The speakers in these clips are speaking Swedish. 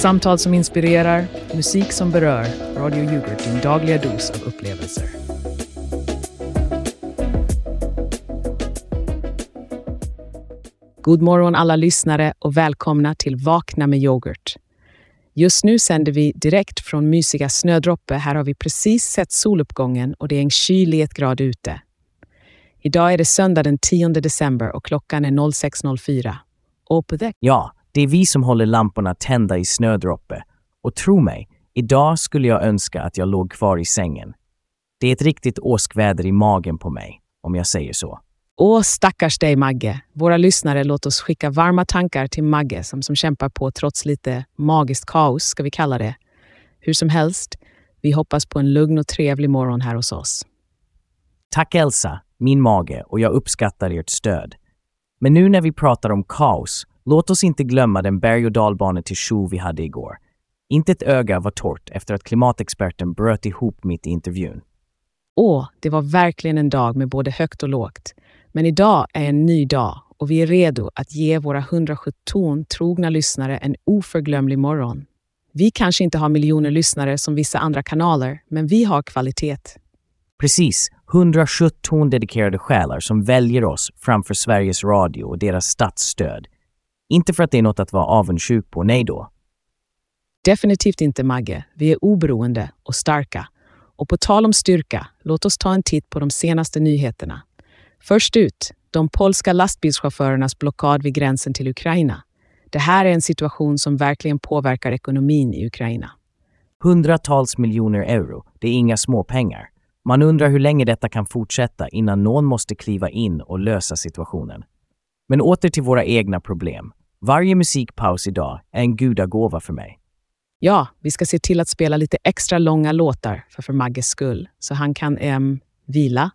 Samtal som inspirerar, musik som berör. Radio Yoghurt, din dagliga dos av upplevelser. God morgon alla lyssnare och välkomna till Vakna med yoghurt. Just nu sänder vi direkt från mysiga Snödroppe. Här har vi precis sett soluppgången och det är en kylig ett grad ute. Idag är det söndag den 10 december och klockan är 06.04. På Ja, det är vi som håller lamporna tända i Snödroppe. Och tro mig, idag skulle jag önska att jag låg kvar i sängen. Det är ett riktigt åskväder i magen på mig, om jag säger så. Åh, stackars dig Magge. Våra lyssnare, låt oss skicka varma tankar till Magge som, som kämpar på trots lite magiskt kaos, ska vi kalla det. Hur som helst, vi hoppas på en lugn och trevlig morgon här hos oss. Tack Elsa, min mage, och jag uppskattar ert stöd. Men nu när vi pratar om kaos, låt oss inte glömma den berg och dalbane till Tjo vi hade igår. Inte ett öga var torrt efter att klimatexperten bröt ihop mitt i intervjun. Åh, det var verkligen en dag med både högt och lågt. Men idag är en ny dag och vi är redo att ge våra 117 trogna lyssnare en oförglömlig morgon. Vi kanske inte har miljoner lyssnare som vissa andra kanaler, men vi har kvalitet. Precis, 117 dedikerade själar som väljer oss framför Sveriges Radio och deras statsstöd. Inte för att det är något att vara avundsjuk på, nej då. Definitivt inte Magge. Vi är oberoende och starka. Och på tal om styrka, låt oss ta en titt på de senaste nyheterna. Först ut, de polska lastbilschaufförernas blockad vid gränsen till Ukraina. Det här är en situation som verkligen påverkar ekonomin i Ukraina. Hundratals miljoner euro, det är inga småpengar. Man undrar hur länge detta kan fortsätta innan någon måste kliva in och lösa situationen. Men åter till våra egna problem. Varje musikpaus idag är en gudagåva för mig. Ja, vi ska se till att spela lite extra långa låtar för, för Magges skull, så han kan em, vila.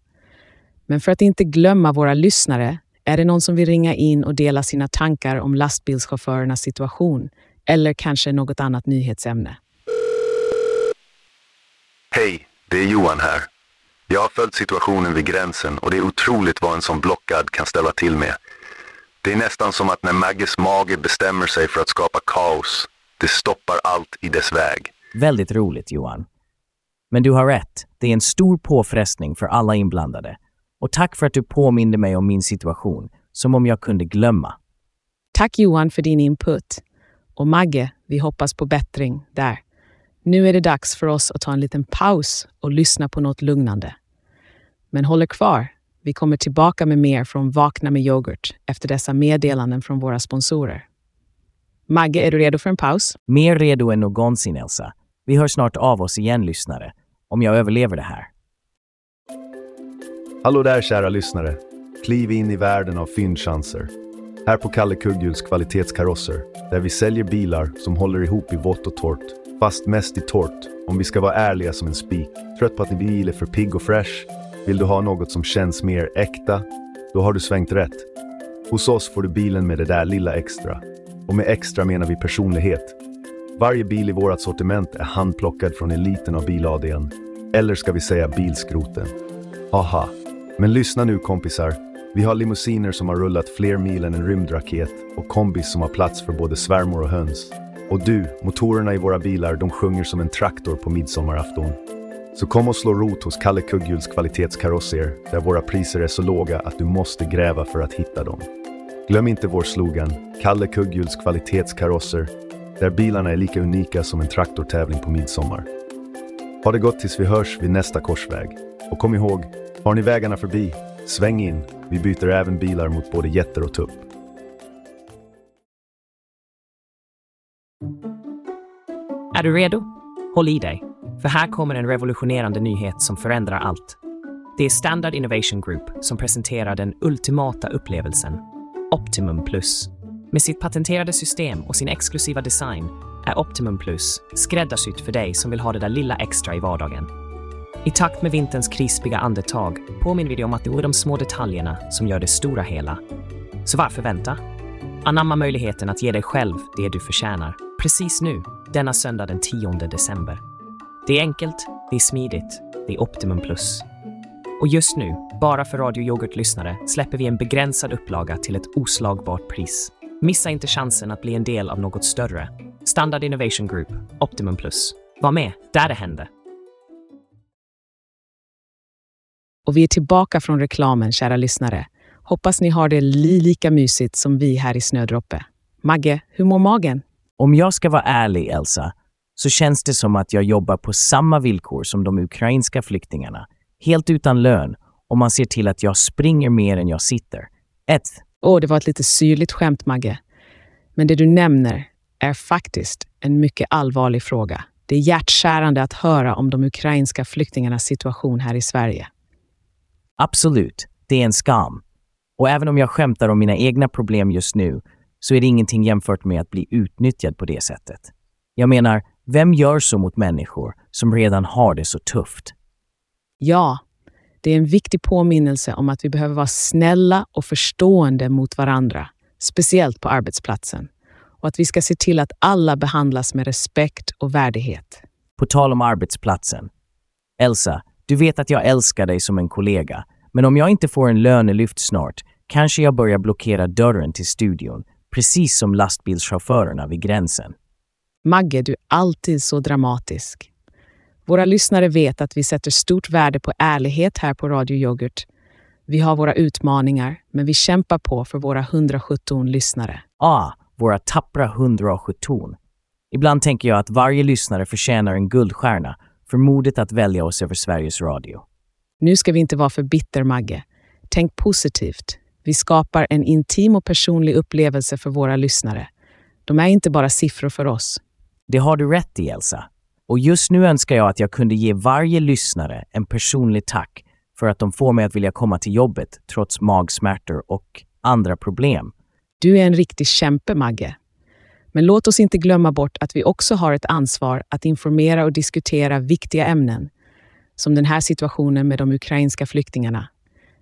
Men för att inte glömma våra lyssnare, är det någon som vill ringa in och dela sina tankar om lastbilschaufförernas situation? Eller kanske något annat nyhetsämne? Hej, det är Johan här. Jag har följt situationen vid gränsen och det är otroligt vad en sån blockad kan ställa till med. Det är nästan som att när Magges mage bestämmer sig för att skapa kaos, det stoppar allt i dess väg. Väldigt roligt, Johan. Men du har rätt, det är en stor påfrestning för alla inblandade. Och tack för att du påminde mig om min situation, som om jag kunde glömma. Tack Johan för din input. Och Magge, vi hoppas på bättring där. Nu är det dags för oss att ta en liten paus och lyssna på något lugnande. Men håll er kvar. Vi kommer tillbaka med mer från Vakna med yoghurt efter dessa meddelanden från våra sponsorer. Magge, är du redo för en paus? Mer redo än någonsin, Elsa. Vi hör snart av oss igen, lyssnare. Om jag överlever det här. Hallå där kära lyssnare. Kliv in i världen av fyndchanser. Här på Kalle Kugghjuls kvalitetskarosser, där vi säljer bilar som håller ihop i vått och torrt. Fast mest i torrt, om vi ska vara ärliga som en spik. Trött på att din bil är för pigg och fresh? Vill du ha något som känns mer äkta? Då har du svängt rätt. Hos oss får du bilen med det där lilla extra. Och med extra menar vi personlighet. Varje bil i vårt sortiment är handplockad från eliten av bil-ADn. Eller ska vi säga bilskroten. Haha. Men lyssna nu kompisar. Vi har limousiner som har rullat fler mil än en rymdraket och kombis som har plats för både svärmor och höns. Och du, motorerna i våra bilar, de sjunger som en traktor på midsommarafton. Så kom och slå rot hos Kalle Kugghjuls kvalitetskarosser, där våra priser är så låga att du måste gräva för att hitta dem. Glöm inte vår slogan, Kalle Kugghjuls kvalitetskarosser, där bilarna är lika unika som en traktortävling på midsommar. Ha det gott tills vi hörs vid nästa korsväg. Och kom ihåg, har ni vägarna förbi, sväng in. Vi byter även bilar mot både jätter och tupp. Är du redo? Håll i dig, för här kommer en revolutionerande nyhet som förändrar allt. Det är Standard Innovation Group som presenterar den ultimata upplevelsen, Optimum Plus. Med sitt patenterade system och sin exklusiva design är Optimum Plus skräddarsytt för dig som vill ha det där lilla extra i vardagen. I takt med vinterns krispiga andetag påminner vi dig om att det är de små detaljerna som gör det stora hela. Så varför vänta? Anamma möjligheten att ge dig själv det du förtjänar. Precis nu, denna söndag den 10 december. Det är enkelt, det är smidigt, det är Optimum Plus. Och just nu, bara för Radio Yoghurt-lyssnare, släpper vi en begränsad upplaga till ett oslagbart pris. Missa inte chansen att bli en del av något större. Standard Innovation Group, Optimum Plus. Var med där det händer. Och vi är tillbaka från reklamen, kära lyssnare. Hoppas ni har det li lika mysigt som vi här i Snödroppe. Magge, hur mår magen? Om jag ska vara ärlig, Elsa, så känns det som att jag jobbar på samma villkor som de ukrainska flyktingarna. Helt utan lön och man ser till att jag springer mer än jag sitter. 1. Åh, det var ett lite syrligt skämt, Magge. Men det du nämner är faktiskt en mycket allvarlig fråga. Det är hjärtskärande att höra om de ukrainska flyktingarnas situation här i Sverige. Absolut, det är en skam. Och även om jag skämtar om mina egna problem just nu så är det ingenting jämfört med att bli utnyttjad på det sättet. Jag menar, vem gör så mot människor som redan har det så tufft? Ja, det är en viktig påminnelse om att vi behöver vara snälla och förstående mot varandra, speciellt på arbetsplatsen. Och att vi ska se till att alla behandlas med respekt och värdighet. På tal om arbetsplatsen. Elsa, du vet att jag älskar dig som en kollega, men om jag inte får en lönelyft snart kanske jag börjar blockera dörren till studion, precis som lastbilschaufförerna vid gränsen. Magge, du är alltid så dramatisk. Våra lyssnare vet att vi sätter stort värde på ärlighet här på Radio Yoghurt. Vi har våra utmaningar, men vi kämpar på för våra 117 lyssnare. Ah, våra tappra 117. Ibland tänker jag att varje lyssnare förtjänar en guldstjärna för modet att välja oss över Sveriges Radio. Nu ska vi inte vara för bitter, Magge. Tänk positivt. Vi skapar en intim och personlig upplevelse för våra lyssnare. De är inte bara siffror för oss. Det har du rätt i, Elsa. Och just nu önskar jag att jag kunde ge varje lyssnare en personlig tack för att de får mig att vilja komma till jobbet trots magsmärtor och andra problem. Du är en riktig kämpe, Magge. Men låt oss inte glömma bort att vi också har ett ansvar att informera och diskutera viktiga ämnen, som den här situationen med de ukrainska flyktingarna.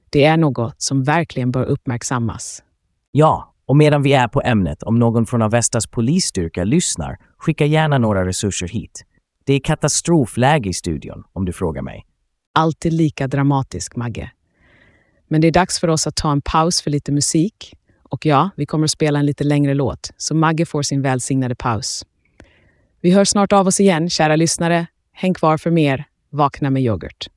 Det är något som verkligen bör uppmärksammas. Ja, och medan vi är på ämnet, om någon från Avestas polisstyrka lyssnar, skicka gärna några resurser hit. Det är katastrofläge i studion, om du frågar mig. Alltid lika dramatisk, Magge. Men det är dags för oss att ta en paus för lite musik. Och ja, vi kommer att spela en lite längre låt, så Magge får sin välsignade paus. Vi hör snart av oss igen, kära lyssnare. Häng kvar för mer Vakna med yoghurt.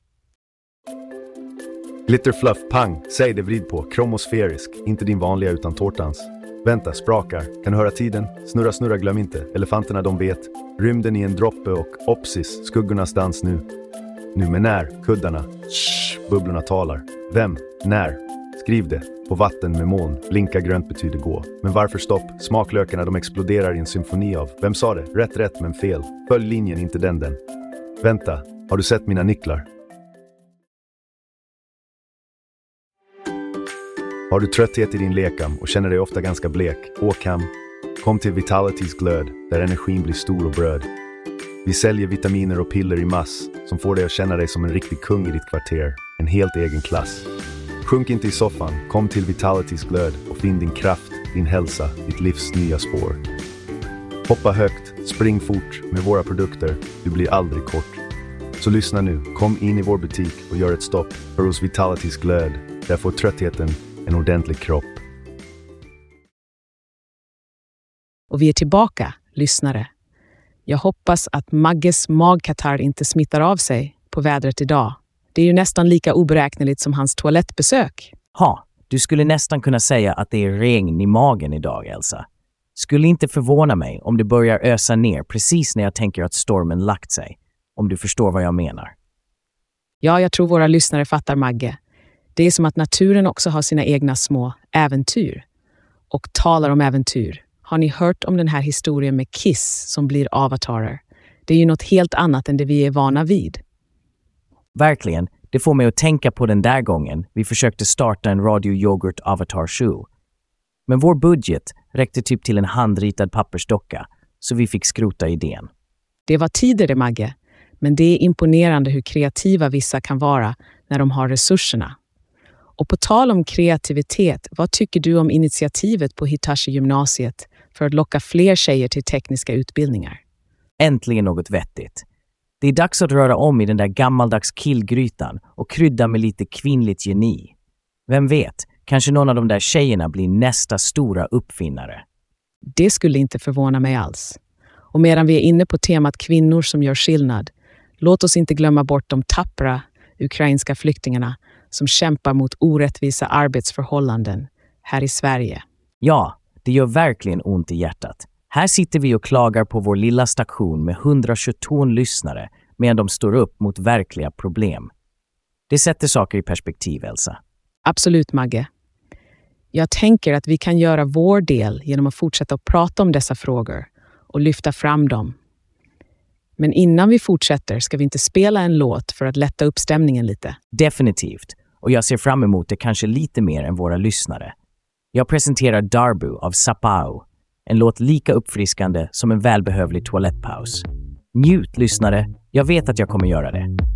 Glitter fluff pang, säg det vrid på, kromosferisk, inte din vanliga utan tårtans. Vänta, sprakar, kan du höra tiden? Snurra, snurra, glöm inte, elefanterna de vet. Rymden i en droppe och opsis, skuggornas dans nu. Nu med när, kuddarna, shh, bubblorna talar. Vem, när? Skriv det. På vatten med moln, blinka grönt betyder gå. Men varför stopp? Smaklökarna de exploderar i en symfoni av, vem sa det? Rätt, rätt, men fel. Följ linjen, inte den, den. Vänta, har du sett mina nycklar? Har du trötthet i din lekam och känner dig ofta ganska blek? Åk hem. Kom till Vitalitys glöd, där energin blir stor och bröd. Vi säljer vitaminer och piller i mass som får dig att känna dig som en riktig kung i ditt kvarter. En helt egen klass. Sjunk inte i soffan, kom till Vitalitys glöd och finn din kraft, din hälsa, ditt livs nya spår. Hoppa högt, spring fort med våra produkter, du blir aldrig kort. Så lyssna nu, kom in i vår butik och gör ett stopp, för hos Vitalitys glöd, där får tröttheten en ordentlig kropp. Och vi är tillbaka, lyssnare. Jag hoppas att Magges magkatarr inte smittar av sig på vädret idag. Det är ju nästan lika oberäkneligt som hans toalettbesök. Ha, du skulle nästan kunna säga att det är regn i magen idag, Elsa. Skulle inte förvåna mig om det börjar ösa ner precis när jag tänker att stormen lagt sig. Om du förstår vad jag menar. Ja, jag tror våra lyssnare fattar Magge. Det är som att naturen också har sina egna små äventyr. Och talar om äventyr. Har ni hört om den här historien med Kiss som blir avatarer? Det är ju något helt annat än det vi är vana vid. Verkligen, det får mig att tänka på den där gången vi försökte starta en Radio Yoghurt Avatar Show. Men vår budget räckte typ till en handritad pappersdocka, så vi fick skrota idén. Det var tider det, Magge. Men det är imponerande hur kreativa vissa kan vara när de har resurserna. Och på tal om kreativitet, vad tycker du om initiativet på Hitachi gymnasiet för att locka fler tjejer till tekniska utbildningar? Äntligen något vettigt. Det är dags att röra om i den där gammaldags killgrytan och krydda med lite kvinnligt geni. Vem vet, kanske någon av de där tjejerna blir nästa stora uppfinnare. Det skulle inte förvåna mig alls. Och medan vi är inne på temat kvinnor som gör skillnad, låt oss inte glömma bort de tappra ukrainska flyktingarna som kämpar mot orättvisa arbetsförhållanden här i Sverige. Ja, det gör verkligen ont i hjärtat. Här sitter vi och klagar på vår lilla station med 122 lyssnare medan de står upp mot verkliga problem. Det sätter saker i perspektiv, Elsa. Absolut, Magge. Jag tänker att vi kan göra vår del genom att fortsätta att prata om dessa frågor och lyfta fram dem. Men innan vi fortsätter ska vi inte spela en låt för att lätta upp stämningen lite. Definitivt. Och jag ser fram emot det kanske lite mer än våra lyssnare. Jag presenterar Darbu av Sapao. En låt lika uppfriskande som en välbehövlig toalettpaus. Njut, lyssnare. Jag vet att jag kommer göra det.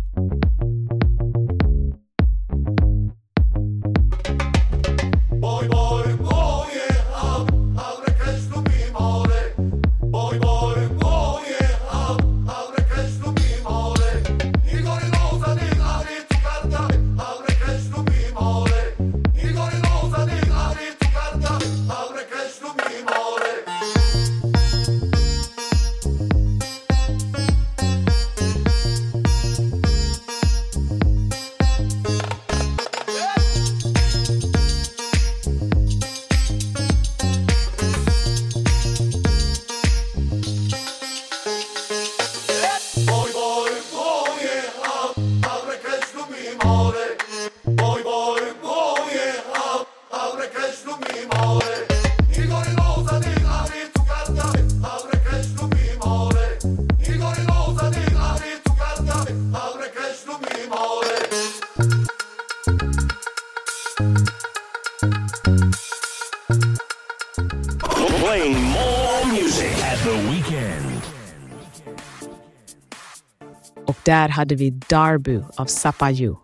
Där hade vi Darbu av Sapaju.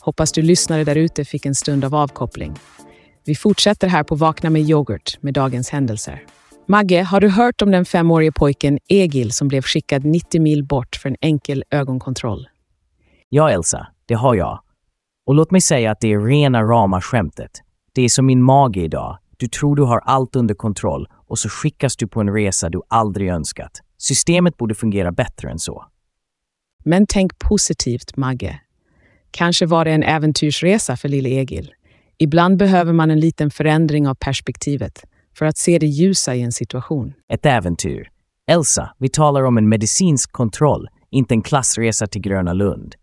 Hoppas du lyssnare där ute fick en stund av avkoppling. Vi fortsätter här på Vakna med yoghurt med dagens händelser. Magge, har du hört om den femårige pojken Egil som blev skickad 90 mil bort för en enkel ögonkontroll? Ja, Elsa, det har jag. Och låt mig säga att det är rena rama skämtet. Det är som min mage idag. Du tror du har allt under kontroll och så skickas du på en resa du aldrig önskat. Systemet borde fungera bättre än så. Men tänk positivt, Magge. Kanske var det en äventyrsresa för lille Egil. Ibland behöver man en liten förändring av perspektivet för att se det ljusa i en situation. Ett äventyr. Elsa, vi talar om en medicinsk kontroll, inte en klassresa till Gröna Lund.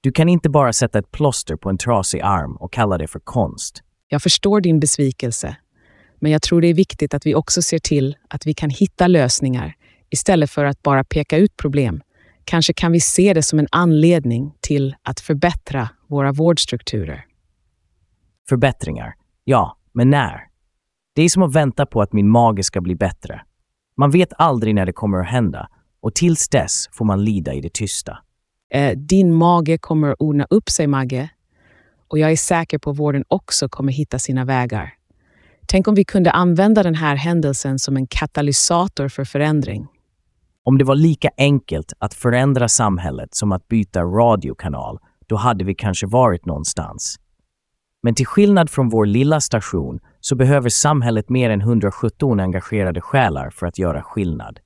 Du kan inte bara sätta ett plåster på en trasig arm och kalla det för konst. Jag förstår din besvikelse, men jag tror det är viktigt att vi också ser till att vi kan hitta lösningar istället för att bara peka ut problem. Kanske kan vi se det som en anledning till att förbättra våra vårdstrukturer. Förbättringar. Ja, men när? Det är som att vänta på att min mage ska bli bättre. Man vet aldrig när det kommer att hända och tills dess får man lida i det tysta. Eh, din mage kommer att ordna upp sig, Magge. Och jag är säker på att vården också kommer hitta sina vägar. Tänk om vi kunde använda den här händelsen som en katalysator för förändring. Om det var lika enkelt att förändra samhället som att byta radiokanal, då hade vi kanske varit någonstans. Men till skillnad från vår lilla station så behöver samhället mer än 117 engagerade själar för att göra skillnad.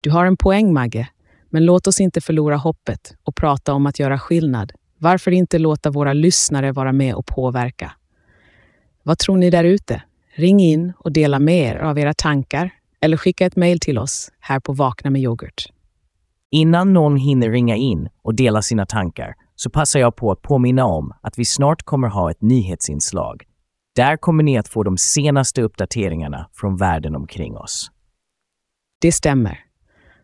Du har en poäng, Magge. Men låt oss inte förlora hoppet och prata om att göra skillnad. Varför inte låta våra lyssnare vara med och påverka? Vad tror ni där ute? Ring in och dela med er av era tankar eller skicka ett mejl till oss här på Vakna med yoghurt. Innan någon hinner ringa in och dela sina tankar så passar jag på att påminna om att vi snart kommer ha ett nyhetsinslag. Där kommer ni att få de senaste uppdateringarna från världen omkring oss. Det stämmer.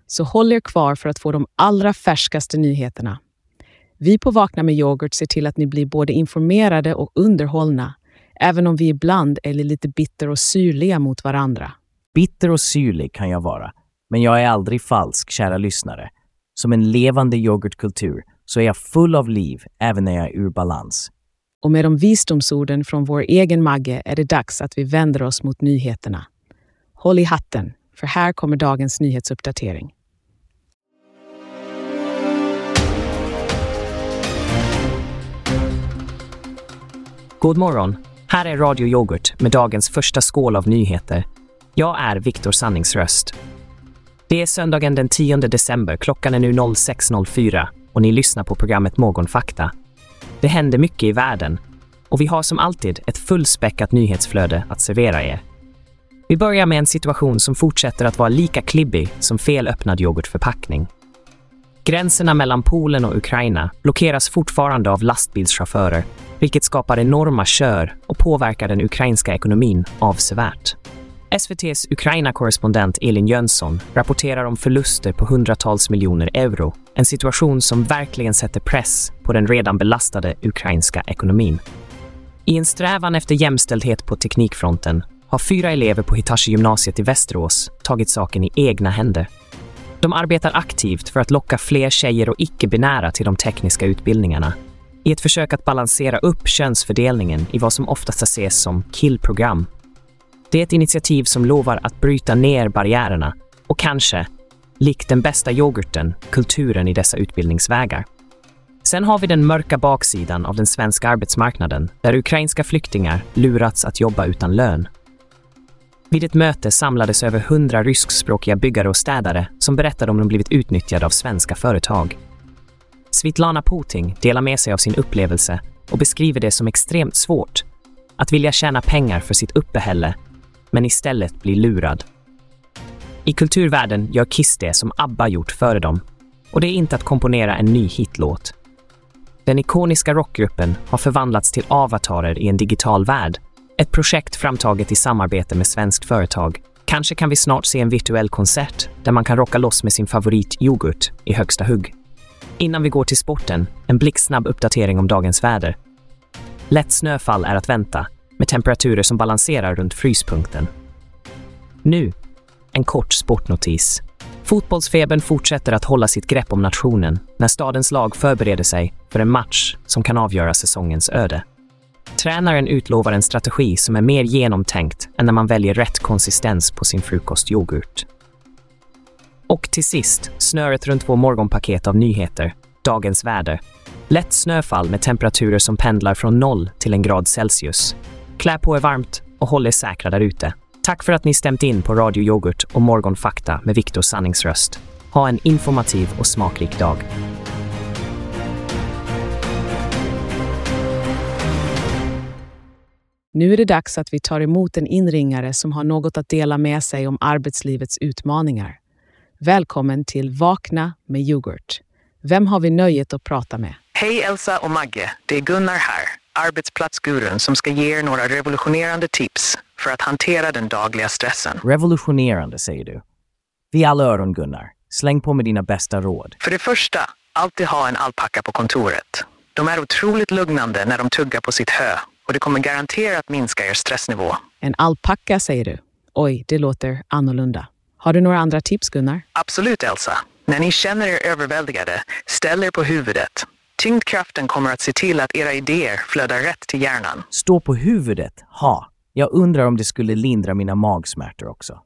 Så håll er kvar för att få de allra färskaste nyheterna. Vi på Vakna med yoghurt ser till att ni blir både informerade och underhållna, även om vi ibland är lite bitter och syrliga mot varandra. Bitter och syrlig kan jag vara, men jag är aldrig falsk, kära lyssnare. Som en levande yoghurtkultur så är jag full av liv även när jag är ur balans. Och med de visdomsorden från vår egen Magge är det dags att vi vänder oss mot nyheterna. Håll i hatten, för här kommer dagens nyhetsuppdatering. God morgon! Här är Radio Yoghurt med dagens första skål av nyheter. Jag är Viktor Sanningsröst. Det är söndagen den 10 december, klockan är nu 06.04 och ni lyssnar på programmet Morgonfakta. Det händer mycket i världen och vi har som alltid ett fullspäckat nyhetsflöde att servera er. Vi börjar med en situation som fortsätter att vara lika klibbig som felöppnad yoghurtförpackning. Gränserna mellan Polen och Ukraina blockeras fortfarande av lastbilschaufförer, vilket skapar enorma kör och påverkar den ukrainska ekonomin avsevärt. SVTs Ukraina-korrespondent Elin Jönsson rapporterar om förluster på hundratals miljoner euro, en situation som verkligen sätter press på den redan belastade ukrainska ekonomin. I en strävan efter jämställdhet på teknikfronten har fyra elever på Hitachi-gymnasiet i Västerås tagit saken i egna händer. De arbetar aktivt för att locka fler tjejer och icke-binära till de tekniska utbildningarna i ett försök att balansera upp könsfördelningen i vad som oftast ses som killprogram. Det är ett initiativ som lovar att bryta ner barriärerna och kanske, likt den bästa yoghurten, kulturen i dessa utbildningsvägar. Sen har vi den mörka baksidan av den svenska arbetsmarknaden där ukrainska flyktingar lurats att jobba utan lön. Vid ett möte samlades över hundra ryskspråkiga byggare och städare som berättade om de blivit utnyttjade av svenska företag. Svitlana Putin delar med sig av sin upplevelse och beskriver det som extremt svårt att vilja tjäna pengar för sitt uppehälle, men istället blir lurad. I kulturvärlden gör Kiss det som ABBA gjort före dem, och det är inte att komponera en ny hitlåt. Den ikoniska rockgruppen har förvandlats till avatarer i en digital värld. Ett projekt framtaget i samarbete med svenskt företag. Kanske kan vi snart se en virtuell konsert där man kan rocka loss med sin favorit yoghurt i högsta hugg. Innan vi går till sporten, en blixtsnabb uppdatering om dagens väder. Lätt snöfall är att vänta, med temperaturer som balanserar runt fryspunkten. Nu, en kort sportnotis. Fotbollsfebern fortsätter att hålla sitt grepp om nationen när stadens lag förbereder sig för en match som kan avgöra säsongens öde. Tränaren utlovar en strategi som är mer genomtänkt än när man väljer rätt konsistens på sin frukostyoghurt. Och till sist, snöret runt vår morgonpaket av nyheter, dagens väder. Lätt snöfall med temperaturer som pendlar från 0 till en grad Celsius. Klä på er varmt och håll er säkra där ute. Tack för att ni stämt in på Radio Yoghurt och Morgonfakta med Viktor Sanningsröst. Ha en informativ och smakrik dag. Nu är det dags att vi tar emot en inringare som har något att dela med sig om arbetslivets utmaningar. Välkommen till Vakna med yoghurt. Vem har vi nöjet att prata med? Hej Elsa och Magge, det är Gunnar här, arbetsplatsgurun som ska ge er några revolutionerande tips för att hantera den dagliga stressen. Revolutionerande, säger du. Vi är alla öron, Gunnar. Släng på med dina bästa råd. För det första, alltid ha en alpacka på kontoret. De är otroligt lugnande när de tuggar på sitt hö och det kommer garanterat minska er stressnivå. En alpacka, säger du? Oj, det låter annorlunda. Har du några andra tips, Gunnar? Absolut Elsa. När ni känner er överväldigade, ställ er på huvudet. Tyngdkraften kommer att se till att era idéer flödar rätt till hjärnan. Stå på huvudet? Ha. Jag undrar om det skulle lindra mina magsmärtor också.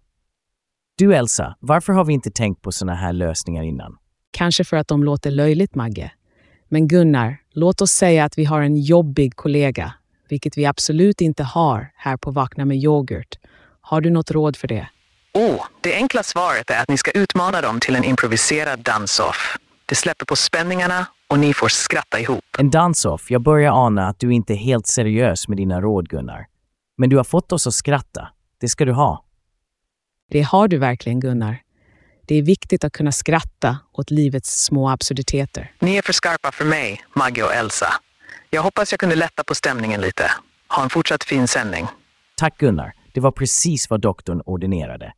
Du Elsa, varför har vi inte tänkt på såna här lösningar innan? Kanske för att de låter löjligt, Magge. Men Gunnar, låt oss säga att vi har en jobbig kollega, vilket vi absolut inte har här på Vakna med yoghurt. Har du något råd för det? Oh, det enkla svaret är att ni ska utmana dem till en improviserad dans-off. Det släpper på spänningarna och ni får skratta ihop. En dance-off. Jag börjar ana att du inte är helt seriös med dina råd, Gunnar. Men du har fått oss att skratta. Det ska du ha. Det har du verkligen, Gunnar. Det är viktigt att kunna skratta åt livets små absurditeter. Ni är för skarpa för mig, Magge och Elsa. Jag hoppas jag kunde lätta på stämningen lite. Ha en fortsatt fin sändning. Tack Gunnar. Det var precis vad doktorn ordinerade.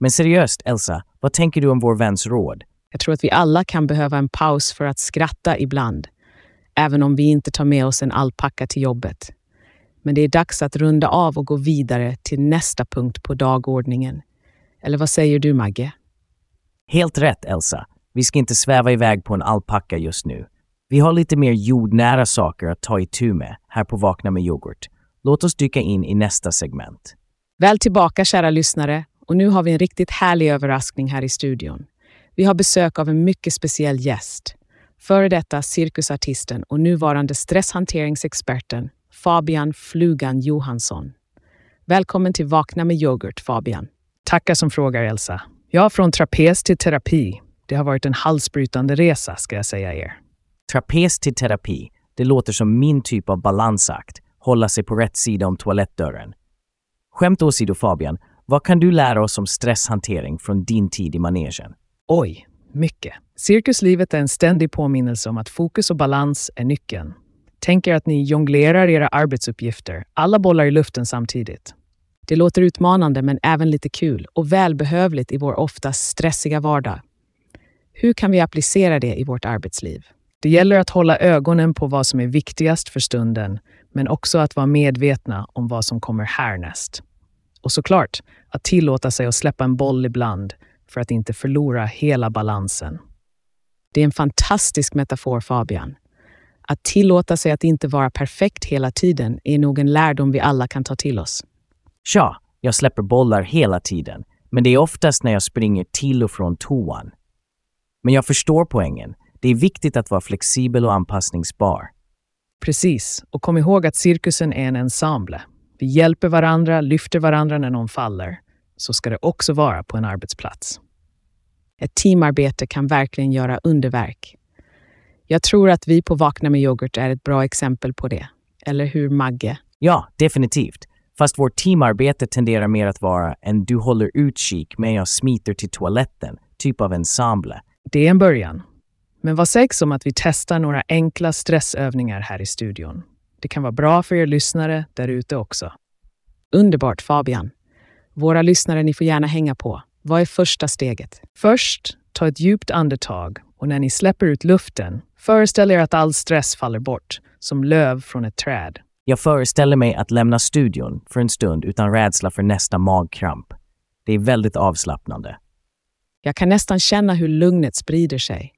Men seriöst, Elsa, vad tänker du om vår väns råd? Jag tror att vi alla kan behöva en paus för att skratta ibland, även om vi inte tar med oss en alpacka till jobbet. Men det är dags att runda av och gå vidare till nästa punkt på dagordningen. Eller vad säger du, Magge? Helt rätt, Elsa. Vi ska inte sväva iväg på en alpacka just nu. Vi har lite mer jordnära saker att ta itu med här på Vakna med yoghurt. Låt oss dyka in i nästa segment. Väl tillbaka, kära lyssnare. Och nu har vi en riktigt härlig överraskning här i studion. Vi har besök av en mycket speciell gäst. Före detta cirkusartisten och nuvarande stresshanteringsexperten Fabian Flugan Johansson. Välkommen till Vakna med yoghurt, Fabian. Tackar som frågar, Elsa. Ja, från trapes till terapi. Det har varit en halsbrytande resa, ska jag säga er. Trapes till terapi, det låter som min typ av balansakt. Hålla sig på rätt sida om toalettdörren. Skämt åsido Fabian, vad kan du lära oss om stresshantering från din tid i manegen? Oj, mycket. Cirkuslivet är en ständig påminnelse om att fokus och balans är nyckeln. Tänk er att ni jonglerar era arbetsuppgifter, alla bollar i luften samtidigt. Det låter utmanande men även lite kul och välbehövligt i vår ofta stressiga vardag. Hur kan vi applicera det i vårt arbetsliv? Det gäller att hålla ögonen på vad som är viktigast för stunden, men också att vara medvetna om vad som kommer härnäst. Och såklart, att tillåta sig att släppa en boll ibland för att inte förlora hela balansen. Det är en fantastisk metafor, Fabian. Att tillåta sig att inte vara perfekt hela tiden är nog en lärdom vi alla kan ta till oss. Tja, jag släpper bollar hela tiden, men det är oftast när jag springer till och från toan. Men jag förstår poängen. Det är viktigt att vara flexibel och anpassningsbar. Precis, och kom ihåg att cirkusen är en ensemble. Vi hjälper varandra, lyfter varandra när någon faller. Så ska det också vara på en arbetsplats. Ett teamarbete kan verkligen göra underverk. Jag tror att vi på Vakna med yoghurt är ett bra exempel på det. Eller hur, Magge? Ja, definitivt. Fast vårt teamarbete tenderar mer att vara en du håller utkik men jag smiter till toaletten, typ av ensemble. Det är en början. Men vad sägs om att vi testar några enkla stressövningar här i studion? Det kan vara bra för er lyssnare där ute också. Underbart Fabian. Våra lyssnare, ni får gärna hänga på. Vad är första steget? Först, ta ett djupt andetag och när ni släpper ut luften, föreställ er att all stress faller bort, som löv från ett träd. Jag föreställer mig att lämna studion för en stund utan rädsla för nästa magkramp. Det är väldigt avslappnande. Jag kan nästan känna hur lugnet sprider sig.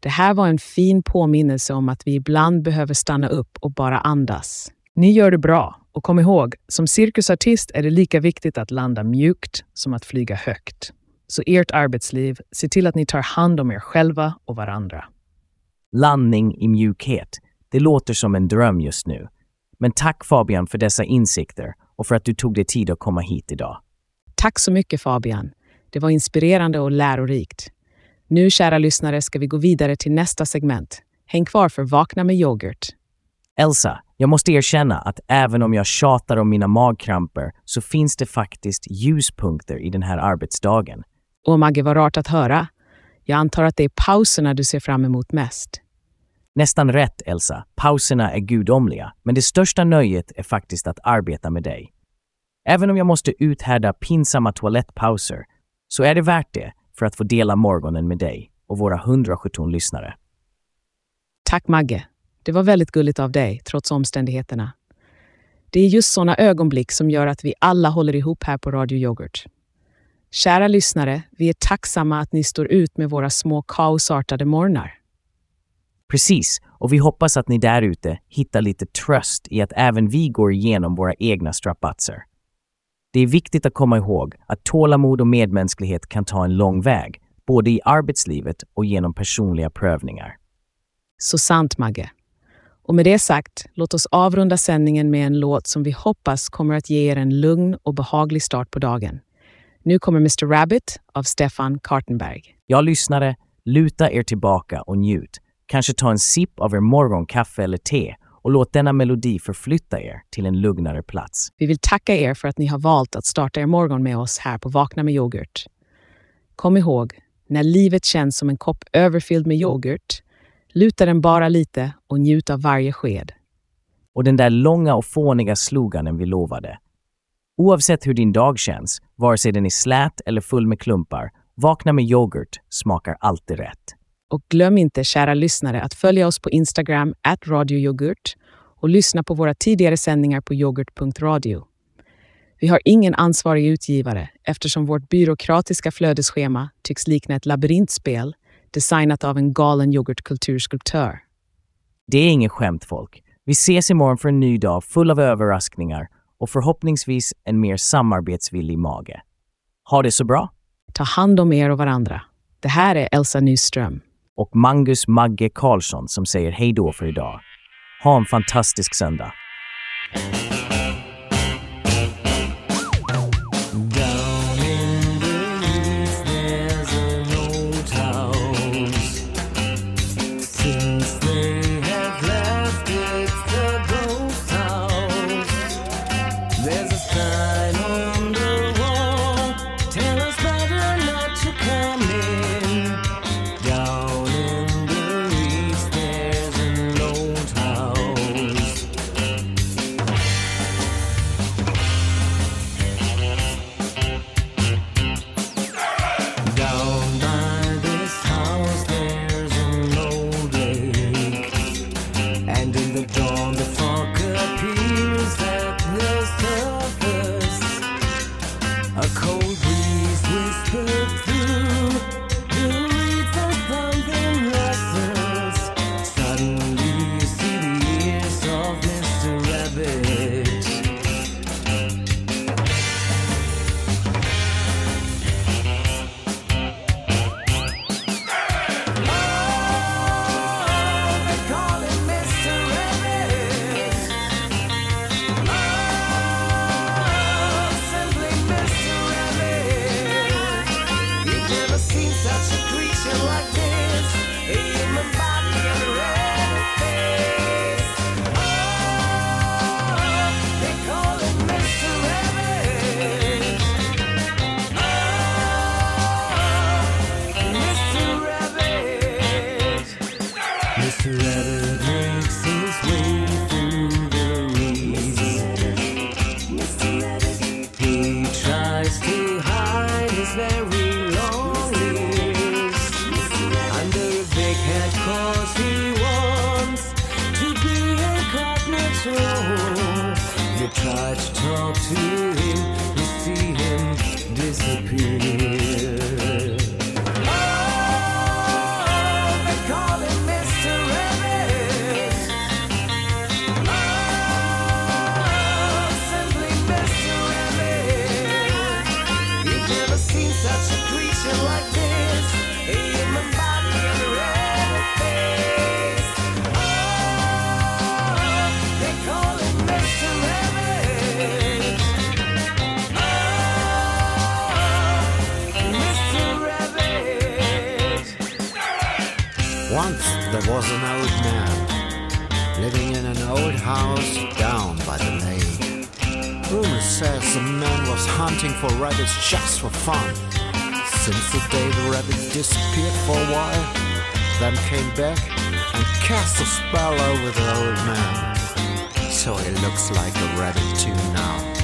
Det här var en fin påminnelse om att vi ibland behöver stanna upp och bara andas. Ni gör det bra och kom ihåg, som cirkusartist är det lika viktigt att landa mjukt som att flyga högt. Så ert arbetsliv, se till att ni tar hand om er själva och varandra. Landning i mjukhet. Det låter som en dröm just nu. Men tack Fabian för dessa insikter och för att du tog dig tid att komma hit idag. Tack så mycket Fabian. Det var inspirerande och lärorikt. Nu, kära lyssnare, ska vi gå vidare till nästa segment. Häng kvar för Vakna med yoghurt. Elsa, jag måste erkänna att även om jag tjatar om mina magkramper så finns det faktiskt ljuspunkter i den här arbetsdagen. Och Magge, vad rart att höra. Jag antar att det är pauserna du ser fram emot mest. Nästan rätt, Elsa. Pauserna är gudomliga, men det största nöjet är faktiskt att arbeta med dig. Även om jag måste uthärda pinsamma toalettpauser så är det värt det för att få dela morgonen med dig och våra 117 lyssnare. Tack Magge. Det var väldigt gulligt av dig, trots omständigheterna. Det är just sådana ögonblick som gör att vi alla håller ihop här på Radio Yoghurt. Kära lyssnare, vi är tacksamma att ni står ut med våra små kaosartade morgnar. Precis, och vi hoppas att ni där ute hittar lite tröst i att även vi går igenom våra egna strapatser. Det är viktigt att komma ihåg att tålamod och medmänsklighet kan ta en lång väg, både i arbetslivet och genom personliga prövningar. Så sant, Magge. Och med det sagt, låt oss avrunda sändningen med en låt som vi hoppas kommer att ge er en lugn och behaglig start på dagen. Nu kommer Mr Rabbit av Stefan Kartenberg. Jag lyssnare, luta er tillbaka och njut. Kanske ta en sipp av er morgonkaffe eller te och låt denna melodi förflytta er till en lugnare plats. Vi vill tacka er för att ni har valt att starta er morgon med oss här på Vakna med yoghurt. Kom ihåg, när livet känns som en kopp överfylld med yoghurt, luta den bara lite och njut av varje sked. Och den där långa och fåniga sloganen vi lovade. Oavsett hur din dag känns, vare sig den är slät eller full med klumpar, Vakna med yoghurt smakar alltid rätt. Och glöm inte, kära lyssnare, att följa oss på Instagram, at radioyoghurt och lyssna på våra tidigare sändningar på yoghurt.radio. Vi har ingen ansvarig utgivare eftersom vårt byråkratiska flödesschema tycks likna ett labyrintspel designat av en galen yoghurtkulturskulptör. Det är inget skämt folk. Vi ses imorgon för en ny dag full av överraskningar och förhoppningsvis en mer samarbetsvillig mage. Ha det så bra! Ta hand om er och varandra. Det här är Elsa Nyström. Och Mangus Magge Karlsson som säger hej då för idag. Ha en fantastisk söndag! time. There was an old man living in an old house down by the lake. Rumor says the man was hunting for rabbits just for fun. Since the day the rabbits disappeared for a while, then came back and cast a spell over the old man. So he looks like a rabbit too now.